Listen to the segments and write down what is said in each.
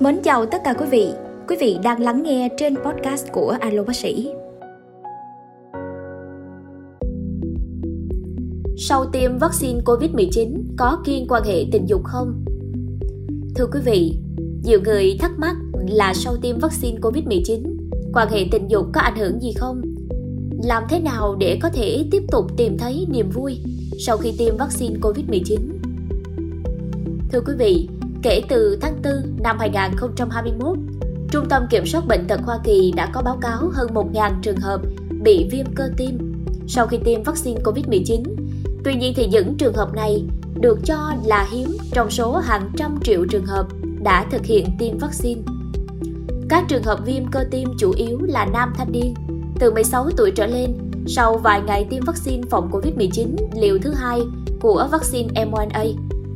Mến chào tất cả quý vị. Quý vị đang lắng nghe trên podcast của Alo Bác sĩ. Sau tiêm vaccine COVID-19 có kiên quan hệ tình dục không? Thưa quý vị, nhiều người thắc mắc là sau tiêm vaccine COVID-19, quan hệ tình dục có ảnh hưởng gì không? Làm thế nào để có thể tiếp tục tìm thấy niềm vui sau khi tiêm vaccine COVID-19? Thưa quý vị, kể từ tháng 4 năm 2021, Trung tâm Kiểm soát Bệnh tật Hoa Kỳ đã có báo cáo hơn 1.000 trường hợp bị viêm cơ tim sau khi tiêm vaccine COVID-19. Tuy nhiên thì những trường hợp này được cho là hiếm trong số hàng trăm triệu trường hợp đã thực hiện tiêm vaccine. Các trường hợp viêm cơ tim chủ yếu là nam thanh niên từ 16 tuổi trở lên sau vài ngày tiêm vaccine phòng COVID-19 liều thứ hai của vaccine mRNA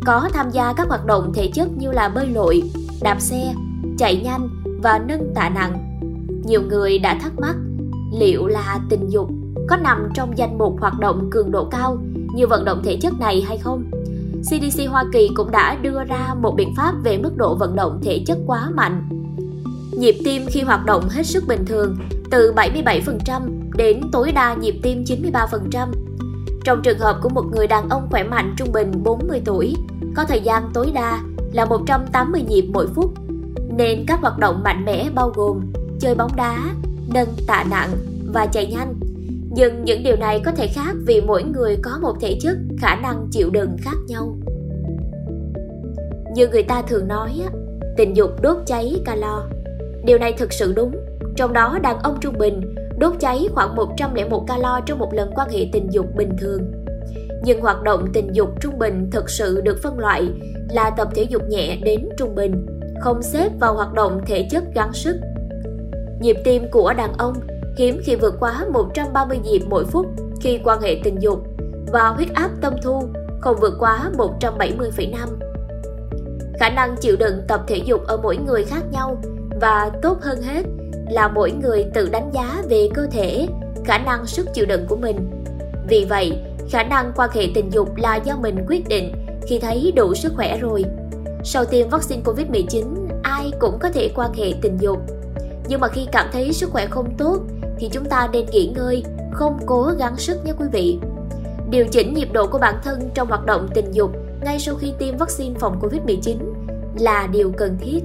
có tham gia các hoạt động thể chất như là bơi lội, đạp xe, chạy nhanh và nâng tạ nặng. Nhiều người đã thắc mắc liệu là tình dục có nằm trong danh mục hoạt động cường độ cao như vận động thể chất này hay không? CDC Hoa Kỳ cũng đã đưa ra một biện pháp về mức độ vận động thể chất quá mạnh. Nhịp tim khi hoạt động hết sức bình thường từ 77% đến tối đa nhịp tim 93%. Trong trường hợp của một người đàn ông khỏe mạnh trung bình 40 tuổi, có thời gian tối đa là 180 nhịp mỗi phút, nên các hoạt động mạnh mẽ bao gồm chơi bóng đá, nâng tạ nặng và chạy nhanh. Nhưng những điều này có thể khác vì mỗi người có một thể chất, khả năng chịu đựng khác nhau. Như người ta thường nói, tình dục đốt cháy calo. Điều này thực sự đúng, trong đó đàn ông trung bình đốt cháy khoảng 101 calo trong một lần quan hệ tình dục bình thường. Nhưng hoạt động tình dục trung bình thực sự được phân loại là tập thể dục nhẹ đến trung bình, không xếp vào hoạt động thể chất gắng sức. Nhịp tim của đàn ông hiếm khi vượt quá 130 nhịp mỗi phút khi quan hệ tình dục và huyết áp tâm thu không vượt quá 170,5. Khả năng chịu đựng tập thể dục ở mỗi người khác nhau và tốt hơn hết là mỗi người tự đánh giá về cơ thể, khả năng sức chịu đựng của mình. Vì vậy, khả năng quan hệ tình dục là do mình quyết định khi thấy đủ sức khỏe rồi. Sau tiêm vaccine Covid-19, ai cũng có thể quan hệ tình dục. Nhưng mà khi cảm thấy sức khỏe không tốt thì chúng ta nên nghỉ ngơi, không cố gắng sức nhé quý vị. Điều chỉnh nhịp độ của bản thân trong hoạt động tình dục ngay sau khi tiêm vaccine phòng Covid-19 là điều cần thiết.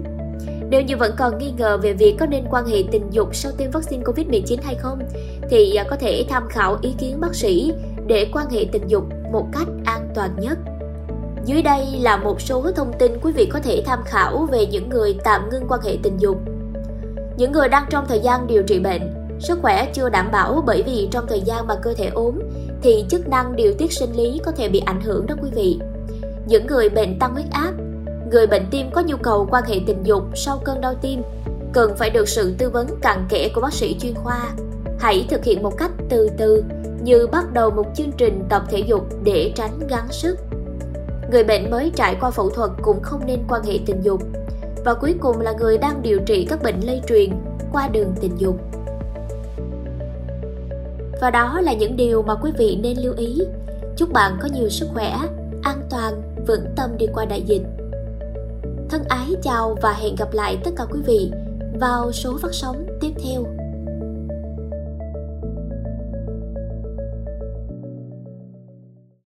Nếu như vẫn còn nghi ngờ về việc có nên quan hệ tình dục sau tiêm vaccine Covid-19 hay không, thì à, có thể tham khảo ý kiến bác sĩ để quan hệ tình dục một cách an toàn nhất. Dưới đây là một số thông tin quý vị có thể tham khảo về những người tạm ngưng quan hệ tình dục. Những người đang trong thời gian điều trị bệnh, sức khỏe chưa đảm bảo bởi vì trong thời gian mà cơ thể ốm thì chức năng điều tiết sinh lý có thể bị ảnh hưởng đó quý vị. Những người bệnh tăng huyết áp, người bệnh tim có nhu cầu quan hệ tình dục sau cơn đau tim cần phải được sự tư vấn cặn kẽ của bác sĩ chuyên khoa. Hãy thực hiện một cách từ từ như bắt đầu một chương trình tập thể dục để tránh gắng sức. Người bệnh mới trải qua phẫu thuật cũng không nên quan hệ tình dục. Và cuối cùng là người đang điều trị các bệnh lây truyền qua đường tình dục. Và đó là những điều mà quý vị nên lưu ý. Chúc bạn có nhiều sức khỏe, an toàn, vững tâm đi qua đại dịch. Thân ái chào và hẹn gặp lại tất cả quý vị vào số phát sóng tiếp theo.